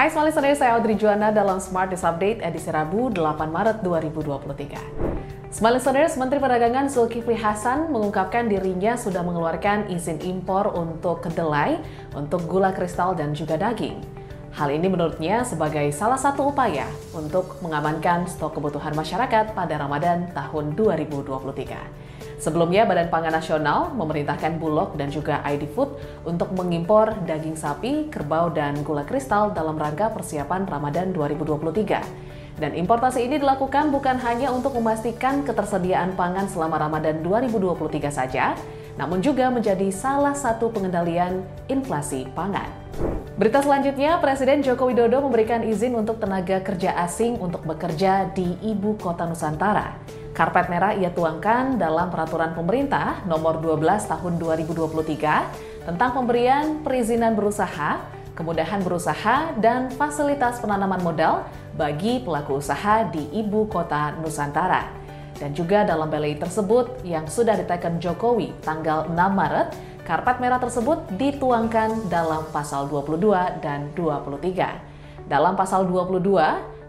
Hai semua listener, saya Audrey Juana dalam Smart News Update edisi Rabu 8 Maret 2023. Smart listeners, Menteri Perdagangan Zulkifli Hasan mengungkapkan dirinya sudah mengeluarkan izin impor untuk kedelai, untuk gula kristal dan juga daging. Hal ini menurutnya sebagai salah satu upaya untuk mengamankan stok kebutuhan masyarakat pada Ramadan tahun 2023. Sebelumnya, Badan Pangan Nasional memerintahkan Bulog dan juga ID Food untuk mengimpor daging sapi, kerbau, dan gula kristal dalam rangka persiapan Ramadan 2023. Dan importasi ini dilakukan bukan hanya untuk memastikan ketersediaan pangan selama Ramadan 2023 saja, namun juga menjadi salah satu pengendalian inflasi pangan. Berita selanjutnya, Presiden Joko Widodo memberikan izin untuk tenaga kerja asing untuk bekerja di ibu kota Nusantara. Karpet merah ia tuangkan dalam peraturan pemerintah nomor 12 tahun 2023 tentang pemberian perizinan berusaha, kemudahan berusaha, dan fasilitas penanaman modal bagi pelaku usaha di ibu kota Nusantara. Dan juga dalam belai tersebut yang sudah diteken Jokowi tanggal 6 Maret, karpet merah tersebut dituangkan dalam pasal 22 dan 23. Dalam pasal 22,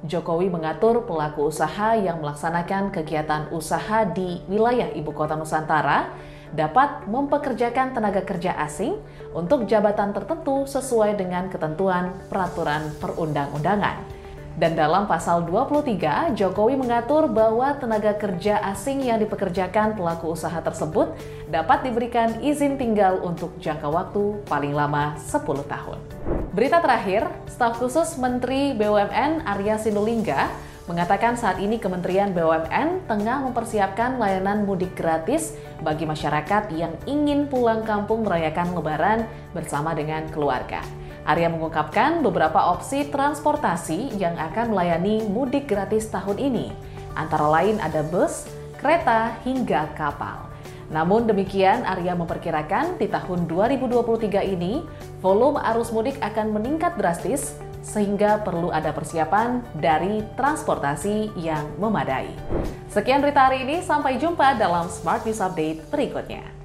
Jokowi mengatur pelaku usaha yang melaksanakan kegiatan usaha di wilayah ibu kota Nusantara dapat mempekerjakan tenaga kerja asing untuk jabatan tertentu sesuai dengan ketentuan peraturan perundang-undangan. Dan dalam pasal 23, Jokowi mengatur bahwa tenaga kerja asing yang dipekerjakan pelaku usaha tersebut dapat diberikan izin tinggal untuk jangka waktu paling lama 10 tahun. Berita terakhir, staf khusus Menteri BUMN Arya Sinulinga mengatakan saat ini Kementerian BUMN tengah mempersiapkan layanan mudik gratis bagi masyarakat yang ingin pulang kampung merayakan Lebaran bersama dengan keluarga. Arya mengungkapkan beberapa opsi transportasi yang akan melayani mudik gratis tahun ini, antara lain ada bus, kereta, hingga kapal. Namun demikian, Arya memperkirakan di tahun 2023 ini, volume arus mudik akan meningkat drastis sehingga perlu ada persiapan dari transportasi yang memadai. Sekian berita hari ini, sampai jumpa dalam Smart News Update berikutnya.